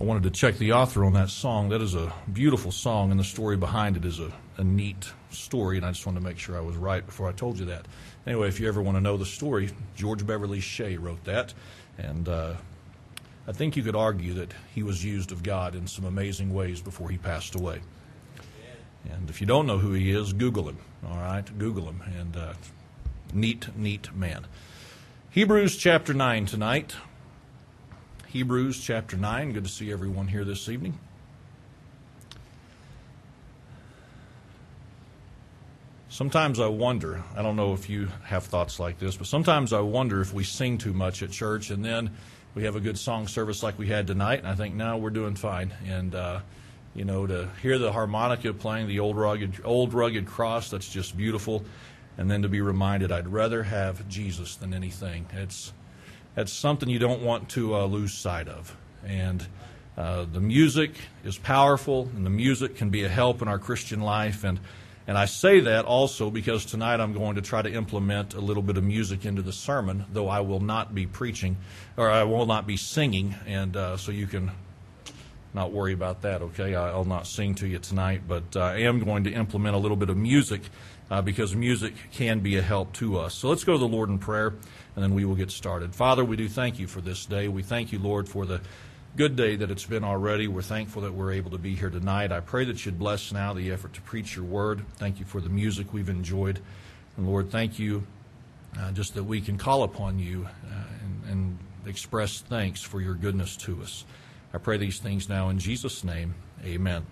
I wanted to check the author on that song. That is a beautiful song, and the story behind it is a, a neat story, and I just wanted to make sure I was right before I told you that. Anyway, if you ever want to know the story, George Beverly Shea wrote that, and uh, I think you could argue that he was used of God in some amazing ways before he passed away. And if you don't know who he is, Google him. All right, Google him, and uh, neat, neat man. Hebrews chapter 9 tonight. Hebrews chapter 9. Good to see everyone here this evening. Sometimes I wonder, I don't know if you have thoughts like this, but sometimes I wonder if we sing too much at church and then we have a good song service like we had tonight, and I think, now we're doing fine. And, uh, you know, to hear the harmonica playing the old rugged, old rugged cross, that's just beautiful. And then to be reminded, I'd rather have Jesus than anything. It's, that's something you don't want to uh, lose sight of. And uh, the music is powerful, and the music can be a help in our Christian life. And and I say that also because tonight I'm going to try to implement a little bit of music into the sermon, though I will not be preaching, or I will not be singing, and uh, so you can not worry about that, okay? I'll not sing to you tonight, but uh, I am going to implement a little bit of music uh, because music can be a help to us. So let's go to the Lord in prayer and then we will get started. Father, we do thank you for this day. We thank you, Lord, for the good day that it's been already. We're thankful that we're able to be here tonight. I pray that you'd bless now the effort to preach your word. Thank you for the music we've enjoyed. And Lord, thank you uh, just that we can call upon you uh, and, and express thanks for your goodness to us. I pray these things now in Jesus' name. Amen.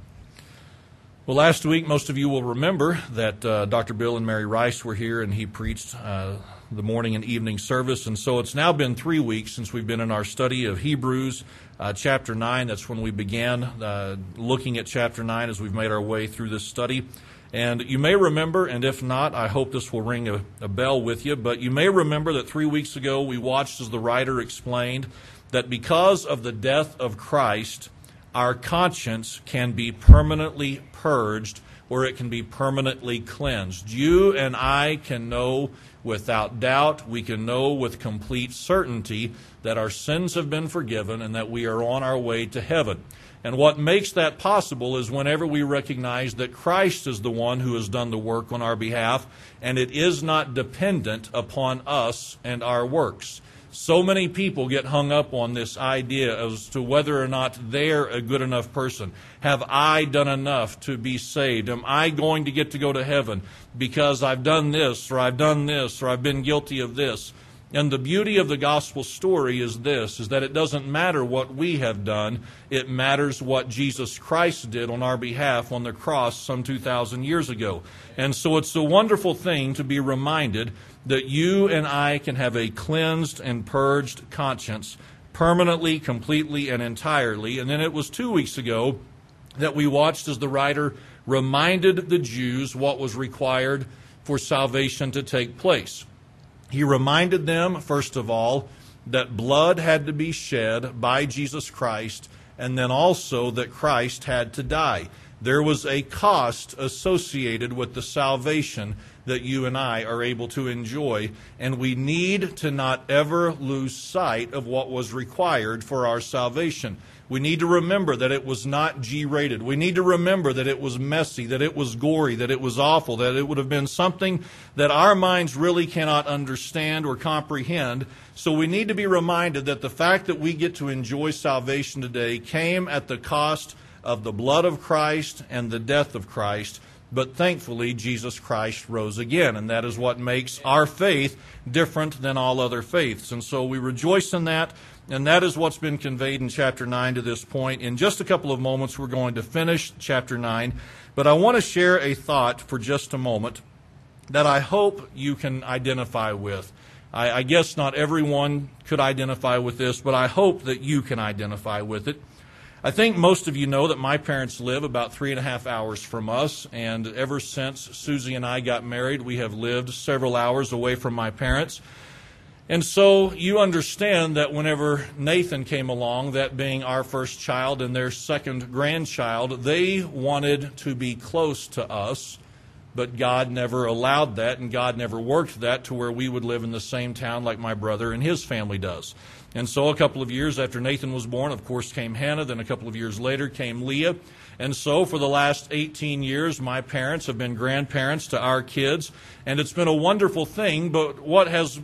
Well, last week, most of you will remember that uh, Dr. Bill and Mary Rice were here and he preached uh, the morning and evening service. And so it's now been three weeks since we've been in our study of Hebrews uh, chapter 9. That's when we began uh, looking at chapter 9 as we've made our way through this study. And you may remember, and if not, I hope this will ring a, a bell with you, but you may remember that three weeks ago we watched as the writer explained that because of the death of Christ, our conscience can be permanently purged or it can be permanently cleansed. You and I can know without doubt, we can know with complete certainty that our sins have been forgiven and that we are on our way to heaven. And what makes that possible is whenever we recognize that Christ is the one who has done the work on our behalf, and it is not dependent upon us and our works. So many people get hung up on this idea as to whether or not they're a good enough person. Have I done enough to be saved? Am I going to get to go to heaven because I've done this or I've done this or I've been guilty of this? And the beauty of the gospel story is this is that it doesn't matter what we have done, it matters what Jesus Christ did on our behalf on the cross some 2,000 years ago. And so it's a wonderful thing to be reminded that you and I can have a cleansed and purged conscience permanently, completely, and entirely. And then it was two weeks ago that we watched as the writer reminded the Jews what was required for salvation to take place. He reminded them, first of all, that blood had to be shed by Jesus Christ, and then also that Christ had to die. There was a cost associated with the salvation that you and I are able to enjoy, and we need to not ever lose sight of what was required for our salvation. We need to remember that it was not G rated. We need to remember that it was messy, that it was gory, that it was awful, that it would have been something that our minds really cannot understand or comprehend. So we need to be reminded that the fact that we get to enjoy salvation today came at the cost of the blood of Christ and the death of Christ. But thankfully, Jesus Christ rose again, and that is what makes our faith different than all other faiths. And so we rejoice in that. And that is what's been conveyed in chapter 9 to this point. In just a couple of moments, we're going to finish chapter 9. But I want to share a thought for just a moment that I hope you can identify with. I, I guess not everyone could identify with this, but I hope that you can identify with it. I think most of you know that my parents live about three and a half hours from us, and ever since Susie and I got married, we have lived several hours away from my parents. And so you understand that whenever Nathan came along, that being our first child and their second grandchild, they wanted to be close to us, but God never allowed that, and God never worked that to where we would live in the same town like my brother and his family does. And so, a couple of years after Nathan was born, of course, came Hannah. Then, a couple of years later, came Leah. And so, for the last 18 years, my parents have been grandparents to our kids. And it's been a wonderful thing. But what has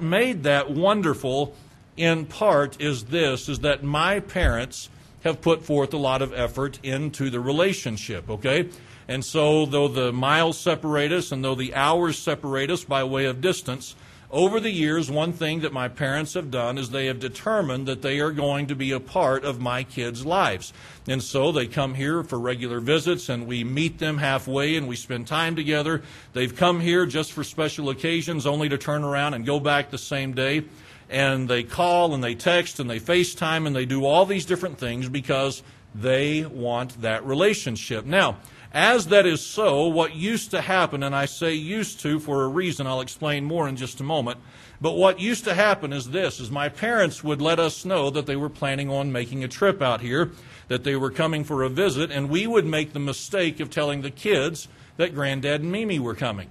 made that wonderful, in part, is this is that my parents have put forth a lot of effort into the relationship, okay? And so, though the miles separate us and though the hours separate us by way of distance, over the years, one thing that my parents have done is they have determined that they are going to be a part of my kids' lives. And so they come here for regular visits and we meet them halfway and we spend time together. They've come here just for special occasions only to turn around and go back the same day. And they call and they text and they FaceTime and they do all these different things because they want that relationship. Now, as that is so, what used to happen, and I say used to for a reason, I'll explain more in just a moment, but what used to happen is this, is my parents would let us know that they were planning on making a trip out here, that they were coming for a visit, and we would make the mistake of telling the kids that Granddad and Mimi were coming.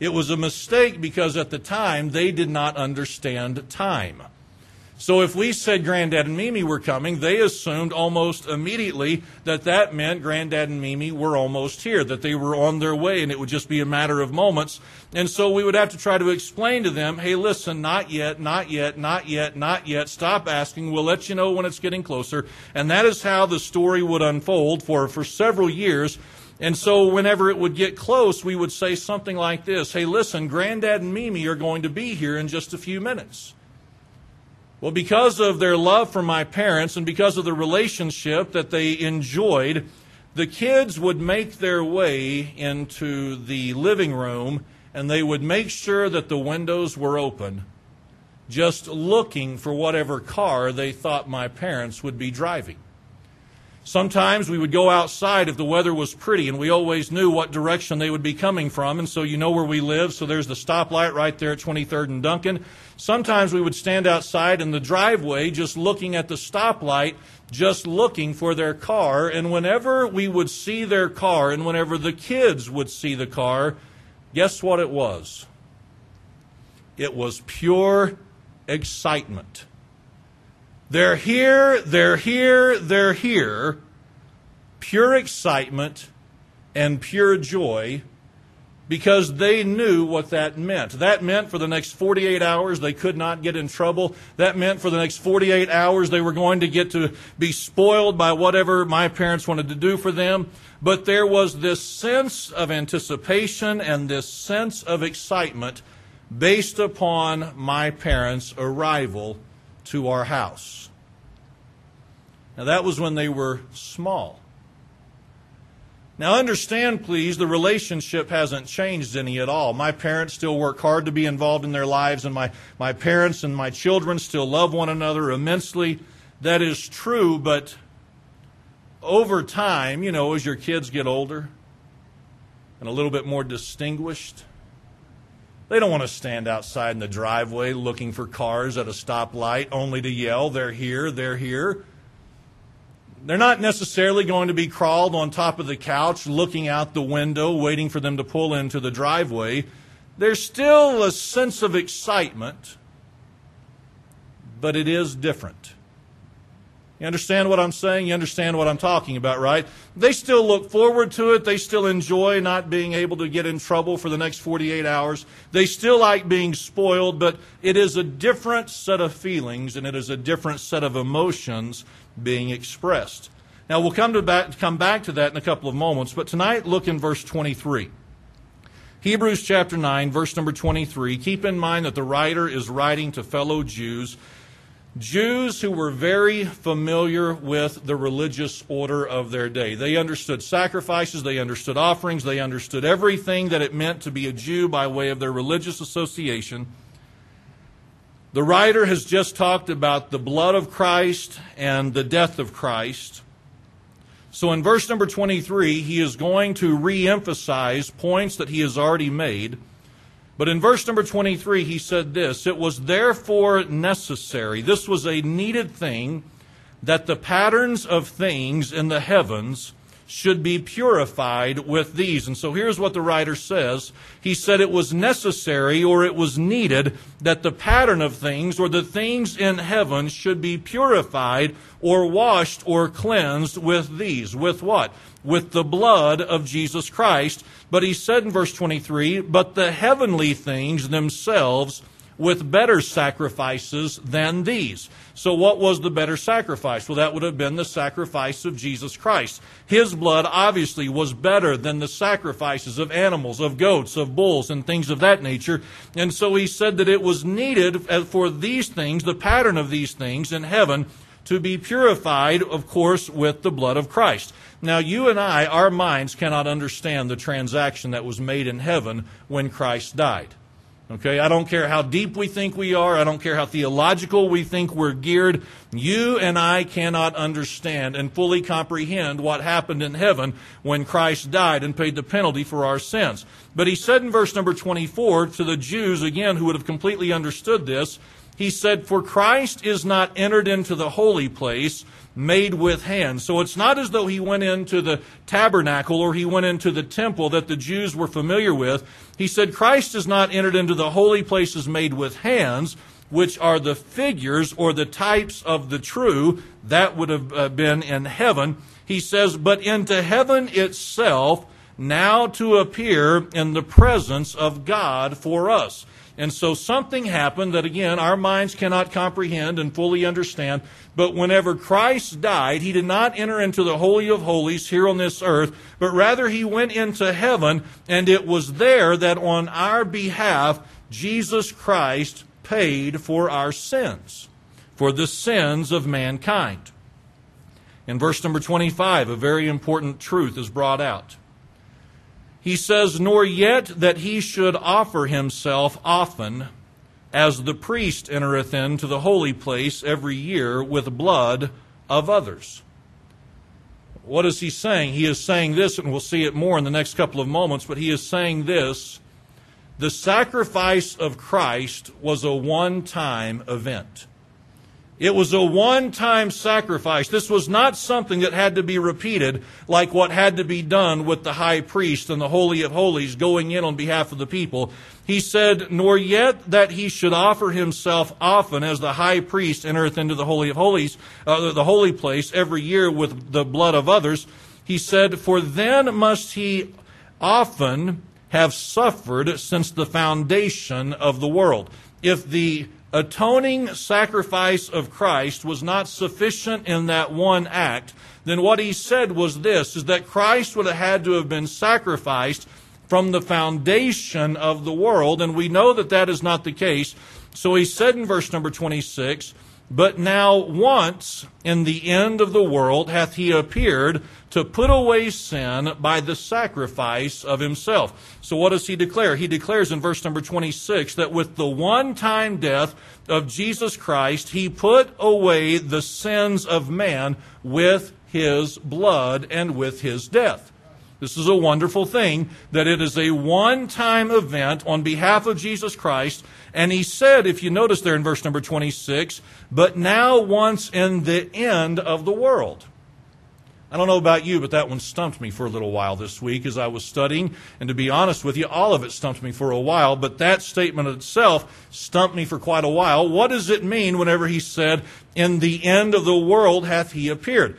It was a mistake because at the time they did not understand time. So if we said Granddad and Mimi were coming, they assumed almost immediately that that meant Granddad and Mimi were almost here, that they were on their way, and it would just be a matter of moments. And so we would have to try to explain to them, hey, listen, not yet, not yet, not yet, not yet. Stop asking. We'll let you know when it's getting closer. And that is how the story would unfold for, for several years. And so whenever it would get close, we would say something like this Hey, listen, Granddad and Mimi are going to be here in just a few minutes. Well, because of their love for my parents and because of the relationship that they enjoyed, the kids would make their way into the living room and they would make sure that the windows were open, just looking for whatever car they thought my parents would be driving. Sometimes we would go outside if the weather was pretty, and we always knew what direction they would be coming from, and so you know where we live. So there's the stoplight right there at 23rd and Duncan. Sometimes we would stand outside in the driveway just looking at the stoplight, just looking for their car, and whenever we would see their car, and whenever the kids would see the car, guess what it was? It was pure excitement. They're here, they're here, they're here. Pure excitement and pure joy because they knew what that meant. That meant for the next 48 hours they could not get in trouble. That meant for the next 48 hours they were going to get to be spoiled by whatever my parents wanted to do for them. But there was this sense of anticipation and this sense of excitement based upon my parents' arrival to our house. Now, that was when they were small. Now, understand, please, the relationship hasn't changed any at all. My parents still work hard to be involved in their lives, and my, my parents and my children still love one another immensely. That is true, but over time, you know, as your kids get older and a little bit more distinguished, they don't want to stand outside in the driveway looking for cars at a stoplight only to yell, they're here, they're here. They're not necessarily going to be crawled on top of the couch, looking out the window, waiting for them to pull into the driveway. There's still a sense of excitement, but it is different. You understand what I'm saying? You understand what I'm talking about, right? They still look forward to it. They still enjoy not being able to get in trouble for the next 48 hours. They still like being spoiled, but it is a different set of feelings and it is a different set of emotions being expressed. Now, we'll come, to back, come back to that in a couple of moments, but tonight look in verse 23. Hebrews chapter 9, verse number 23. Keep in mind that the writer is writing to fellow Jews Jews who were very familiar with the religious order of their day. They understood sacrifices, they understood offerings, they understood everything that it meant to be a Jew by way of their religious association. The writer has just talked about the blood of Christ and the death of Christ. So in verse number 23, he is going to re emphasize points that he has already made. But in verse number 23, he said this It was therefore necessary, this was a needed thing, that the patterns of things in the heavens should be purified with these. And so here's what the writer says. He said it was necessary or it was needed that the pattern of things or the things in heaven should be purified or washed or cleansed with these. With what? With the blood of Jesus Christ. But he said in verse 23, but the heavenly things themselves with better sacrifices than these. So, what was the better sacrifice? Well, that would have been the sacrifice of Jesus Christ. His blood obviously was better than the sacrifices of animals, of goats, of bulls, and things of that nature. And so he said that it was needed for these things, the pattern of these things in heaven, to be purified, of course, with the blood of Christ. Now, you and I, our minds cannot understand the transaction that was made in heaven when Christ died. Okay, I don't care how deep we think we are. I don't care how theological we think we're geared. You and I cannot understand and fully comprehend what happened in heaven when Christ died and paid the penalty for our sins. But he said in verse number 24 to the Jews, again, who would have completely understood this, he said, For Christ is not entered into the holy place made with hands. So it's not as though he went into the tabernacle or he went into the temple that the Jews were familiar with. He said, Christ has not entered into the holy places made with hands, which are the figures or the types of the true. That would have uh, been in heaven. He says, but into heaven itself, now to appear in the presence of God for us. And so something happened that, again, our minds cannot comprehend and fully understand. But whenever Christ died, he did not enter into the Holy of Holies here on this earth, but rather he went into heaven, and it was there that on our behalf, Jesus Christ paid for our sins, for the sins of mankind. In verse number 25, a very important truth is brought out. He says, Nor yet that he should offer himself often, as the priest entereth into the holy place every year with blood of others. What is he saying? He is saying this, and we'll see it more in the next couple of moments, but he is saying this the sacrifice of Christ was a one time event. It was a one time sacrifice. This was not something that had to be repeated like what had to be done with the high priest and the Holy of Holies going in on behalf of the people. He said, Nor yet that he should offer himself often as the high priest entereth into the Holy of Holies, uh, the holy place every year with the blood of others. He said, For then must he often have suffered since the foundation of the world. If the atoning sacrifice of Christ was not sufficient in that one act, then what he said was this is that Christ would have had to have been sacrificed from the foundation of the world, and we know that that is not the case. So he said in verse number 26, but now once in the end of the world hath he appeared to put away sin by the sacrifice of himself. So what does he declare? He declares in verse number 26 that with the one time death of Jesus Christ, he put away the sins of man with his blood and with his death. This is a wonderful thing that it is a one time event on behalf of Jesus Christ. And he said, if you notice there in verse number 26, but now once in the end of the world. I don't know about you, but that one stumped me for a little while this week as I was studying. And to be honest with you, all of it stumped me for a while, but that statement itself stumped me for quite a while. What does it mean whenever he said, In the end of the world hath he appeared?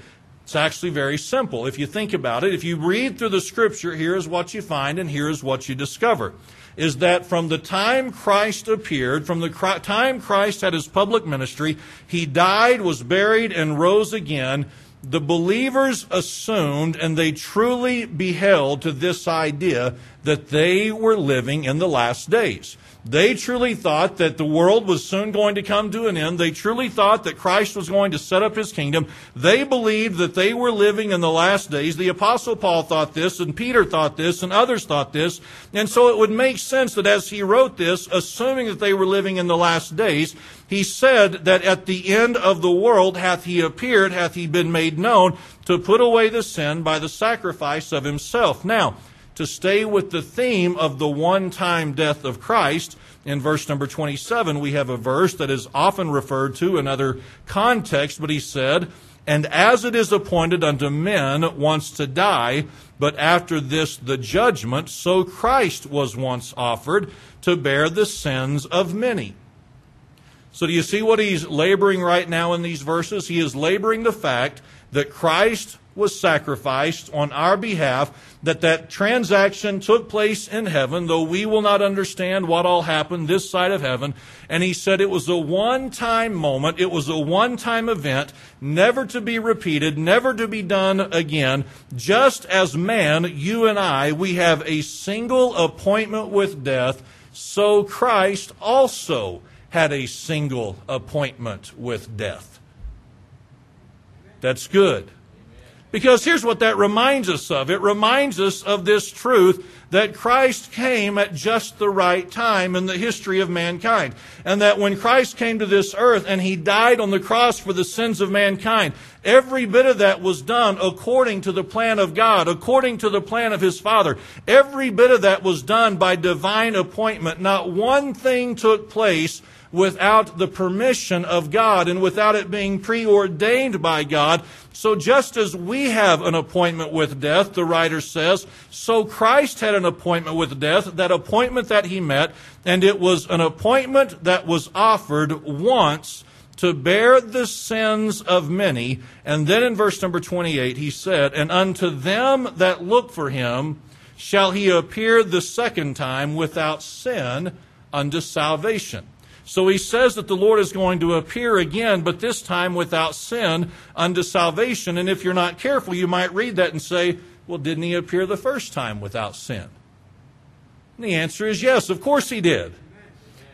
It's actually very simple. If you think about it, if you read through the scripture, here is what you find and here is what you discover. Is that from the time Christ appeared, from the time Christ had his public ministry, he died, was buried, and rose again the believers assumed and they truly beheld to this idea that they were living in the last days. They truly thought that the world was soon going to come to an end. They truly thought that Christ was going to set up his kingdom. They believed that they were living in the last days. The apostle Paul thought this and Peter thought this and others thought this. And so it would make sense that as he wrote this, assuming that they were living in the last days, he said that at the end of the world hath he appeared, hath he been made known to put away the sin by the sacrifice of himself. Now, to stay with the theme of the one time death of Christ, in verse number 27, we have a verse that is often referred to in other contexts, but he said, and as it is appointed unto men once to die, but after this the judgment, so Christ was once offered to bear the sins of many. So, do you see what he's laboring right now in these verses? He is laboring the fact that Christ was sacrificed on our behalf, that that transaction took place in heaven, though we will not understand what all happened this side of heaven. And he said it was a one time moment, it was a one time event, never to be repeated, never to be done again. Just as man, you and I, we have a single appointment with death, so Christ also had a single appointment with death. That's good. Because here's what that reminds us of. It reminds us of this truth that Christ came at just the right time in the history of mankind. And that when Christ came to this earth and he died on the cross for the sins of mankind, every bit of that was done according to the plan of God, according to the plan of his Father. Every bit of that was done by divine appointment. Not one thing took place without the permission of God and without it being preordained by God. So just as we have an appointment with death, the writer says, so Christ had an appointment with death, that appointment that he met, and it was an appointment that was offered once to bear the sins of many. And then in verse number 28, he said, And unto them that look for him shall he appear the second time without sin unto salvation. So he says that the Lord is going to appear again, but this time without sin unto salvation. And if you're not careful, you might read that and say, well, didn't he appear the first time without sin? And the answer is yes, of course he did.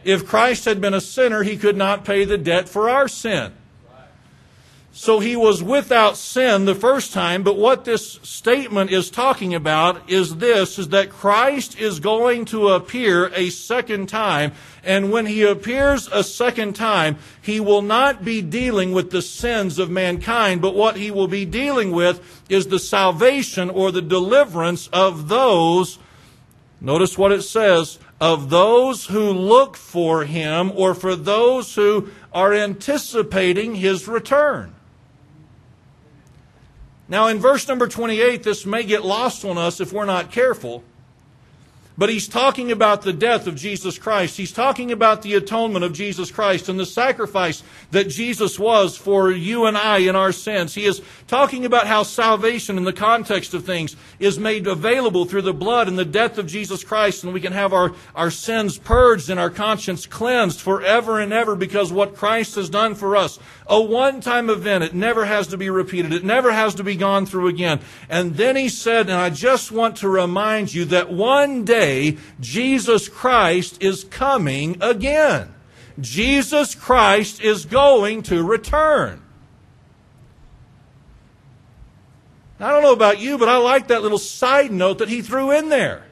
If Christ had been a sinner, he could not pay the debt for our sin. So he was without sin the first time, but what this statement is talking about is this, is that Christ is going to appear a second time, and when he appears a second time, he will not be dealing with the sins of mankind, but what he will be dealing with is the salvation or the deliverance of those, notice what it says, of those who look for him or for those who are anticipating his return. Now, in verse number 28, this may get lost on us if we're not careful. But he's talking about the death of Jesus Christ. He's talking about the atonement of Jesus Christ and the sacrifice that Jesus was for you and I in our sins. He is talking about how salvation in the context of things is made available through the blood and the death of Jesus Christ and we can have our, our sins purged and our conscience cleansed forever and ever because what Christ has done for us. A one-time event. It never has to be repeated. It never has to be gone through again. And then he said, and I just want to remind you that one day, Jesus Christ is coming again. Jesus Christ is going to return. I don't know about you, but I like that little side note that he threw in there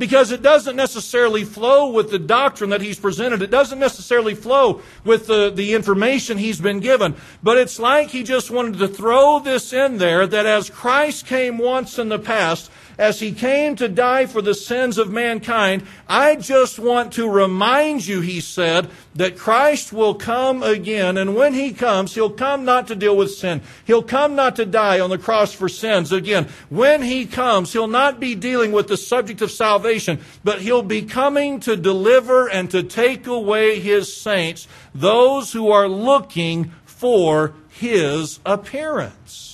because it doesn't necessarily flow with the doctrine that he's presented. It doesn't necessarily flow with the, the information he's been given. But it's like he just wanted to throw this in there that as Christ came once in the past, as he came to die for the sins of mankind, I just want to remind you, he said, that Christ will come again. And when he comes, he'll come not to deal with sin. He'll come not to die on the cross for sins. Again, when he comes, he'll not be dealing with the subject of salvation, but he'll be coming to deliver and to take away his saints, those who are looking for his appearance.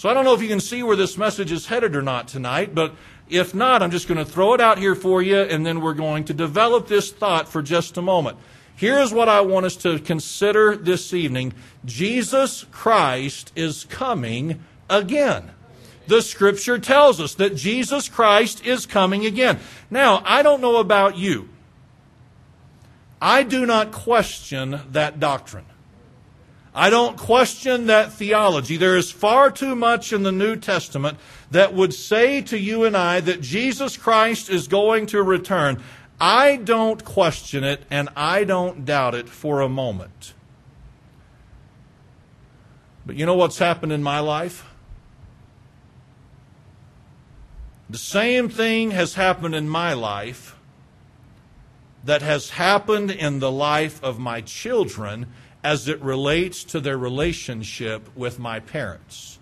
So I don't know if you can see where this message is headed or not tonight, but if not, I'm just going to throw it out here for you, and then we're going to develop this thought for just a moment. Here's what I want us to consider this evening Jesus Christ is coming again. The scripture tells us that Jesus Christ is coming again. Now, I don't know about you. I do not question that doctrine. I don't question that theology. There is far too much in the New Testament that would say to you and I that Jesus Christ is going to return. I don't question it and I don't doubt it for a moment. But you know what's happened in my life? The same thing has happened in my life that has happened in the life of my children as it relates to their relationship with my parents.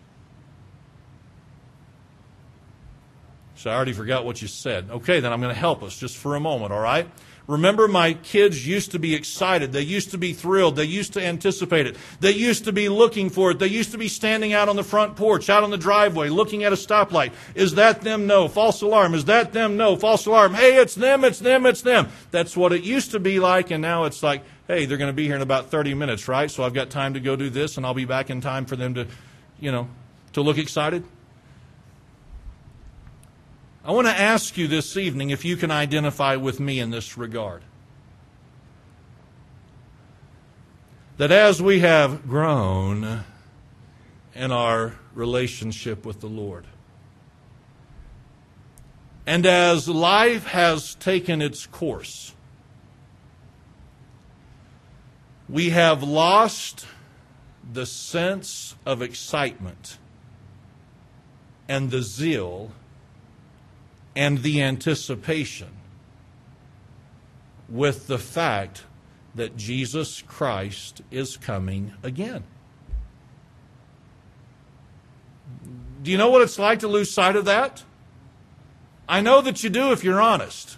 So I already forgot what you said. Okay, then I'm going to help us just for a moment, all right? Remember, my kids used to be excited. They used to be thrilled. They used to anticipate it. They used to be looking for it. They used to be standing out on the front porch, out on the driveway, looking at a stoplight. Is that them? No. False alarm. Is that them? No. False alarm. Hey, it's them, it's them, it's them. That's what it used to be like, and now it's like, hey, they're going to be here in about 30 minutes, right? So I've got time to go do this, and I'll be back in time for them to, you know, to look excited. I want to ask you this evening if you can identify with me in this regard. That as we have grown in our relationship with the Lord, and as life has taken its course, we have lost the sense of excitement and the zeal and the anticipation with the fact that Jesus Christ is coming again. Do you know what it's like to lose sight of that? I know that you do if you're honest.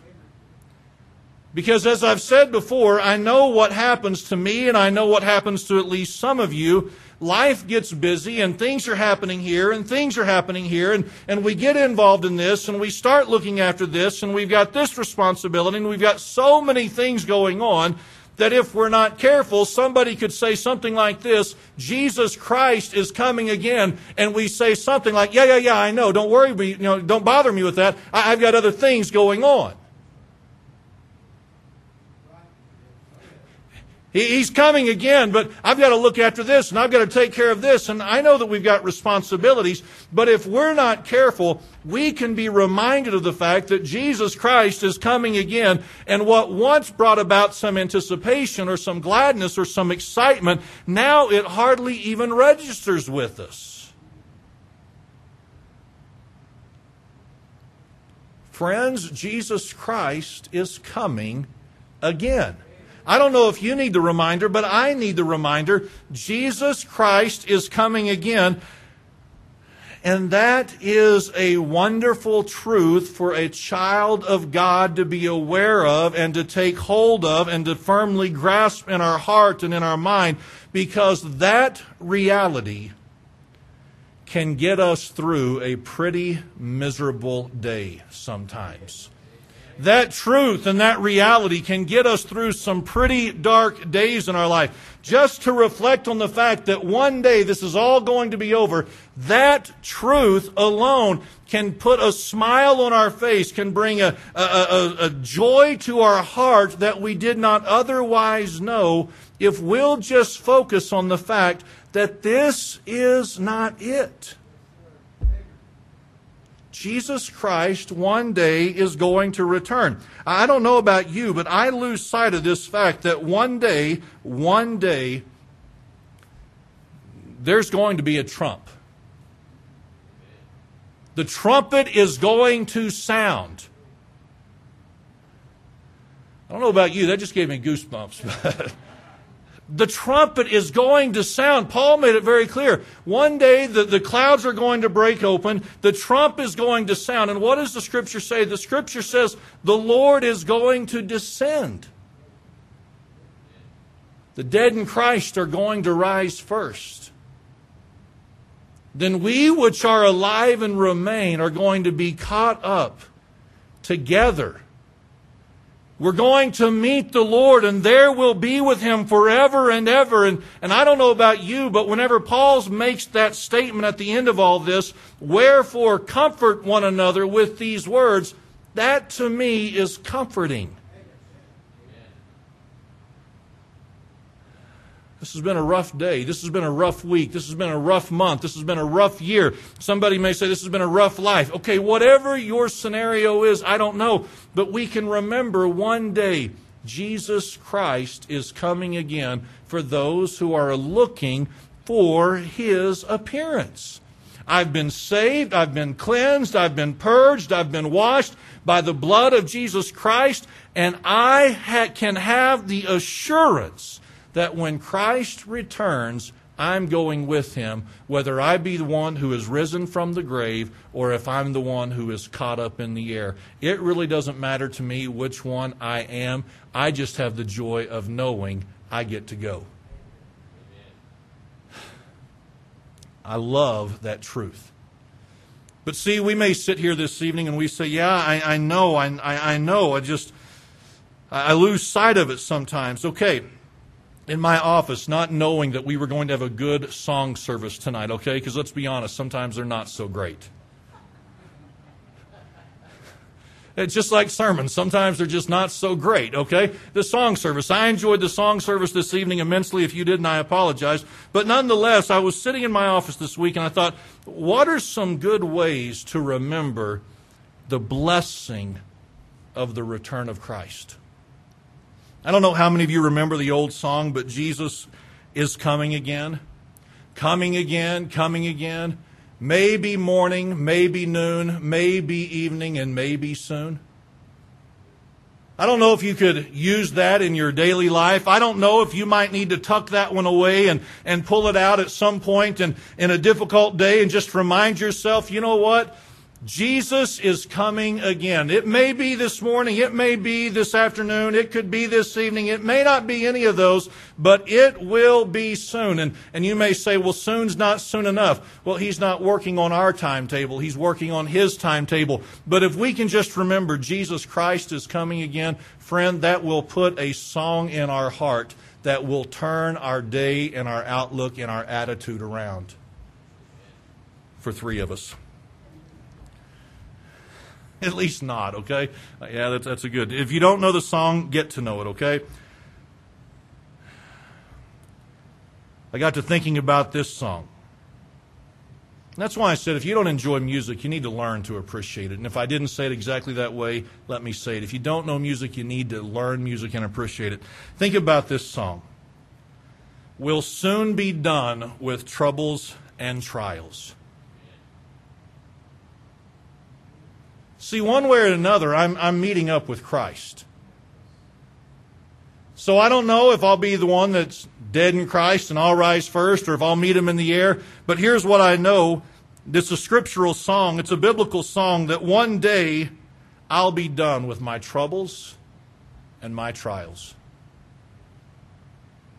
Because as I've said before, I know what happens to me and I know what happens to at least some of you life gets busy and things are happening here and things are happening here and, and we get involved in this and we start looking after this and we've got this responsibility and we've got so many things going on that if we're not careful, somebody could say something like this Jesus Christ is coming again. And we say something like, Yeah, yeah, yeah, I know. Don't worry me. You know, don't bother me with that. I, I've got other things going on. He's coming again, but I've got to look after this and I've got to take care of this. And I know that we've got responsibilities, but if we're not careful, we can be reminded of the fact that Jesus Christ is coming again. And what once brought about some anticipation or some gladness or some excitement, now it hardly even registers with us. Friends, Jesus Christ is coming again. I don't know if you need the reminder, but I need the reminder. Jesus Christ is coming again. And that is a wonderful truth for a child of God to be aware of and to take hold of and to firmly grasp in our heart and in our mind because that reality can get us through a pretty miserable day sometimes that truth and that reality can get us through some pretty dark days in our life. Just to reflect on the fact that one day this is all going to be over, that truth alone can put a smile on our face, can bring a, a, a, a joy to our heart that we did not otherwise know if we'll just focus on the fact that this is not it. Jesus Christ one day is going to return. I don't know about you, but I lose sight of this fact that one day, one day, there's going to be a trump. The trumpet is going to sound. I don't know about you, that just gave me goosebumps. the trumpet is going to sound. Paul made it very clear. One day the, the clouds are going to break open. The trump is going to sound. And what does the scripture say? The scripture says the Lord is going to descend. The dead in Christ are going to rise first. Then we which are alive and remain are going to be caught up together we're going to meet the Lord and there we'll be with him forever and ever. And, and I don't know about you, but whenever Paul makes that statement at the end of all this, wherefore comfort one another with these words, that to me is comforting. This has been a rough day. This has been a rough week. This has been a rough month. This has been a rough year. Somebody may say this has been a rough life. Okay, whatever your scenario is, I don't know. But we can remember one day Jesus Christ is coming again for those who are looking for his appearance. I've been saved, I've been cleansed, I've been purged, I've been washed by the blood of Jesus Christ, and I ha- can have the assurance that when Christ returns, I'm going with him, whether I be the one who is risen from the grave or if I'm the one who is caught up in the air. It really doesn't matter to me which one I am. I just have the joy of knowing I get to go. I love that truth. But see, we may sit here this evening and we say, Yeah, I, I know, I, I, I know, I just, I lose sight of it sometimes. Okay, in my office, not knowing that we were going to have a good song service tonight, okay? Because let's be honest, sometimes they're not so great. It's just like sermons. Sometimes they're just not so great, okay? The song service. I enjoyed the song service this evening immensely. If you didn't, I apologize. But nonetheless, I was sitting in my office this week and I thought, what are some good ways to remember the blessing of the return of Christ? I don't know how many of you remember the old song, but Jesus is coming again. Coming again, coming again. Maybe morning, maybe noon, maybe evening, and maybe soon. I don't know if you could use that in your daily life. I don't know if you might need to tuck that one away and, and pull it out at some point and in a difficult day and just remind yourself, you know what? Jesus is coming again. It may be this morning, it may be this afternoon, it could be this evening, it may not be any of those, but it will be soon. And, and you may say, well, soon's not soon enough. Well, he's not working on our timetable, he's working on his timetable. But if we can just remember Jesus Christ is coming again, friend, that will put a song in our heart that will turn our day and our outlook and our attitude around for three of us. At least not, okay? Yeah, that's, that's a good. If you don't know the song, get to know it, okay? I got to thinking about this song. that's why I said if you don't enjoy music, you need to learn to appreciate it. And if I didn't say it exactly that way, let me say it. If you don't know music, you need to learn music and appreciate it. Think about this song. We'll soon be done with troubles and trials. See, one way or another, I'm, I'm meeting up with Christ. So I don't know if I'll be the one that's dead in Christ and I'll rise first or if I'll meet him in the air. But here's what I know. It's a scriptural song. It's a biblical song that one day I'll be done with my troubles and my trials.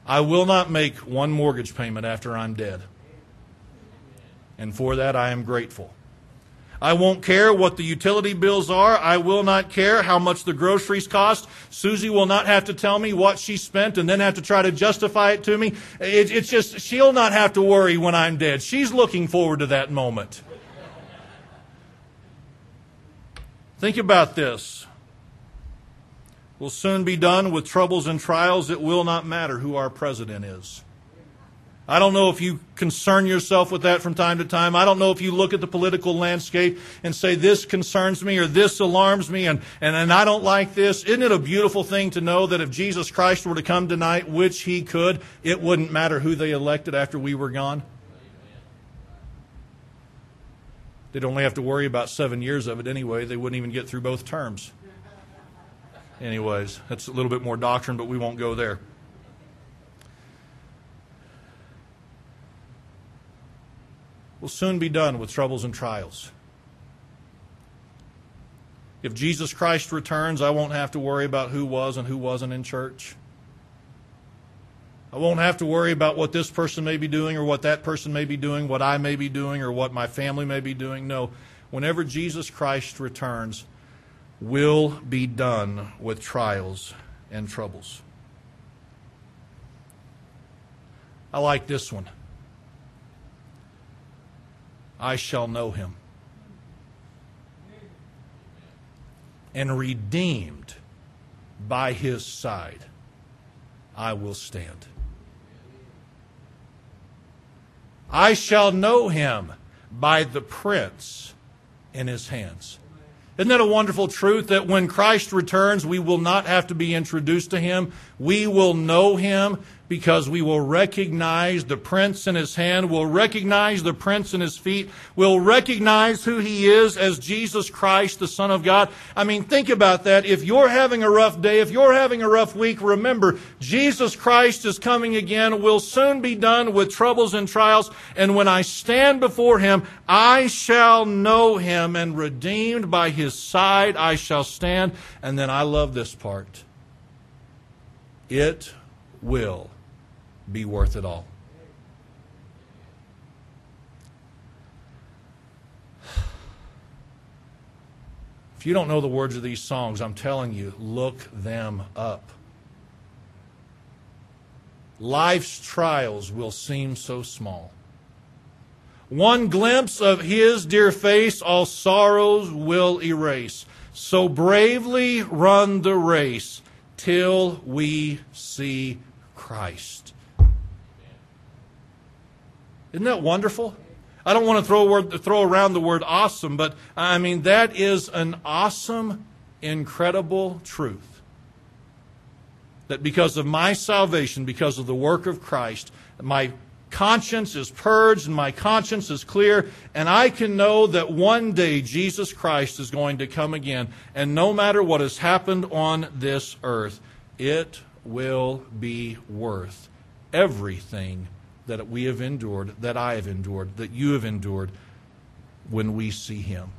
I will not make one mortgage payment after I'm dead. And for that I am grateful. I won't care what the utility bills are. I will not care how much the groceries cost. Susie will not have to tell me what she spent and then have to try to justify it to me. It, it's just, she'll not have to worry when I'm dead. She's looking forward to that moment. Think about this. We'll soon be done with troubles and trials. It will not matter who our president is. I don't know if you concern yourself with that from time to time. I don't know if you look at the political landscape and say, this concerns me or this alarms me and, and, and I don't like this. Isn't it a beautiful thing to know that if Jesus Christ were to come tonight, which he could, it wouldn't matter who they elected after we were gone? They'd only have to worry about seven years of it anyway. They wouldn't even get through both terms. Anyways, that's a little bit more doctrine, but we won't go there. Will soon be done with troubles and trials. If Jesus Christ returns, I won't have to worry about who was and who wasn't in church. I won't have to worry about what this person may be doing or what that person may be doing, what I may be doing or what my family may be doing. No, whenever Jesus Christ returns, will be done with trials and troubles. I like this one. I shall know him. And redeemed by his side, I will stand. I shall know him by the prints in his hands. Isn't that a wonderful truth that when Christ returns, we will not have to be introduced to him? We will know him because we will recognize the prints in his hand, we'll recognize the prints in his feet, we'll recognize who he is as Jesus Christ, the Son of God. I mean, think about that. If you're having a rough day, if you're having a rough week, remember, Jesus Christ is coming again. We'll soon be done with troubles and trials. And when I stand before him, I shall know him and redeemed by his side I shall stand. And then I love this part. It will be worth it all. If you don't know the words of these songs, I'm telling you, look them up. Life's trials will seem so small. One glimpse of His dear face, all sorrows will erase. So bravely run the race till we see Christ. Isn't that wonderful? I don't want to throw, word, throw around the word awesome, but I mean, that is an awesome, incredible truth. That because of my salvation, because of the work of Christ, my conscience is purged and my conscience is clear, and I can know that one day Jesus Christ is going to come again. And no matter what has happened on this earth, it will be worth everything that we have endured, that I have endured, that you have endured when we see Him.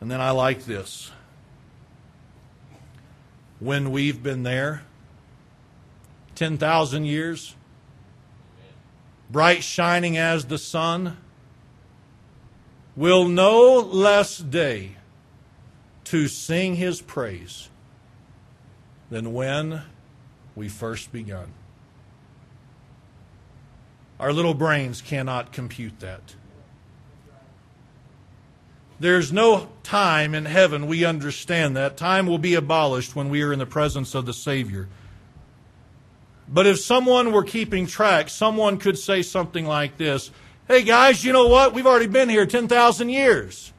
And then I like this. When we've been there, 10,000 years, bright shining as the sun, will no less day to sing His praise than when we first begun. Our little brains cannot compute that. There's no time in heaven, we understand that. Time will be abolished when we are in the presence of the Savior. But if someone were keeping track, someone could say something like this Hey guys, you know what? We've already been here 10,000 years.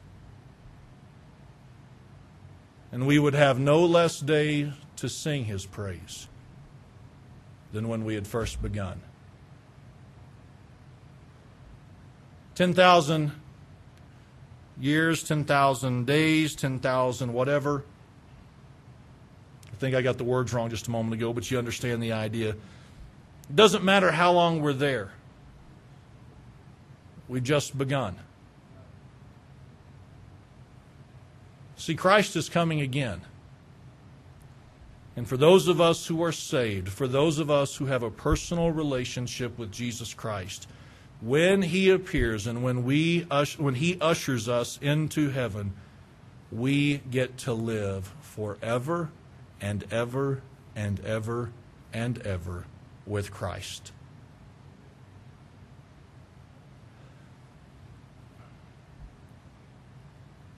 And we would have no less day to sing his praise than when we had first begun. 10,000 years, 10,000 days, 10,000 whatever. I think I got the words wrong just a moment ago, but you understand the idea. It doesn't matter how long we're there, we've just begun. See, Christ is coming again. And for those of us who are saved, for those of us who have a personal relationship with Jesus Christ, when he appears and when we when he ushers us into heaven, we get to live forever and ever and ever and ever with Christ.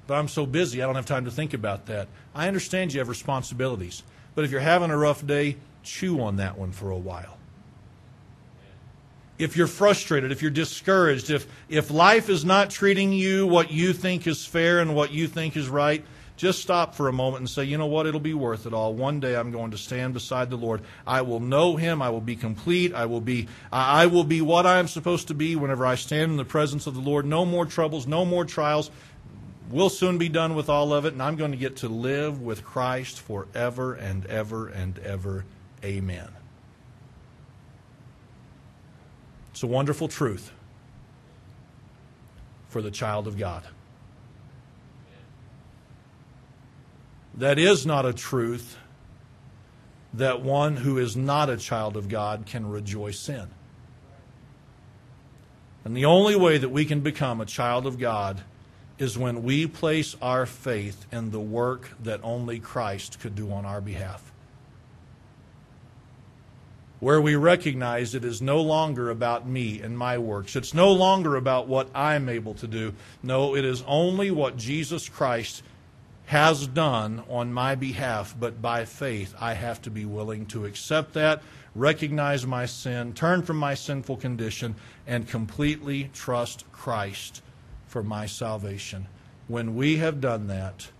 But I'm so busy, I don't have time to think about that. I understand you have responsibilities. But if you're having a rough day, chew on that one for a while. If you're frustrated, if you're discouraged, if, if life is not treating you what you think is fair and what you think is right, just stop for a moment and say, you know what, it'll be worth it all. One day I'm going to stand beside the Lord. I will know him. I will be complete. I will be, I will be what I am supposed to be whenever I stand in the presence of the Lord. No more troubles, no more trials. We'll soon be done with all of it, and I'm going to get to live with Christ forever and ever and ever. Amen. It's a wonderful truth for the child of God. That is not a truth that one who is not a child of God can rejoice in. And the only way that we can become a child of God is when we place our faith in the work that only Christ could do on our behalf. Where we recognize it is no longer about me and my works. It's no longer about what I'm able to do. No, it is only what Jesus Christ has done on my behalf, but by faith, I have to be willing to accept that, recognize my sin, turn from my sinful condition, and completely trust Christ for my salvation. When we have done that,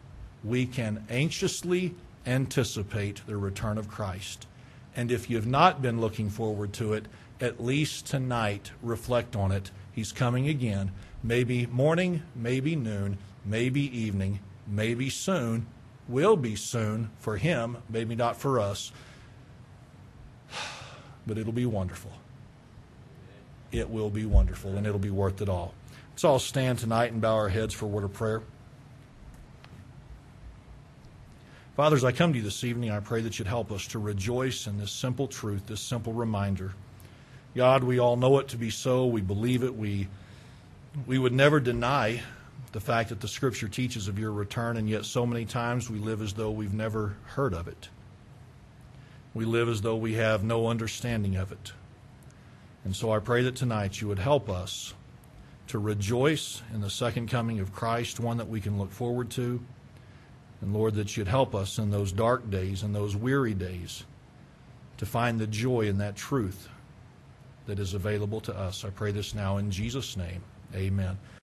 we can anxiously anticipate the return of Christ. And if you've not been looking forward to it, at least tonight reflect on it. He's coming again. Maybe morning, maybe noon, maybe evening, maybe soon. Will be soon for him, maybe not for us. But it'll be wonderful. It will be wonderful, and it'll be worth it all. Let's all stand tonight and bow our heads for a word of prayer. Fathers, I come to you this evening. I pray that you'd help us to rejoice in this simple truth, this simple reminder. God, we all know it to be so. We believe it. We, we would never deny the fact that the Scripture teaches of your return, and yet so many times we live as though we've never heard of it. We live as though we have no understanding of it. And so I pray that tonight you would help us to rejoice in the second coming of Christ, one that we can look forward to. And Lord, that you'd help us in those dark days and those weary days to find the joy in that truth that is available to us. I pray this now in Jesus' name. Amen.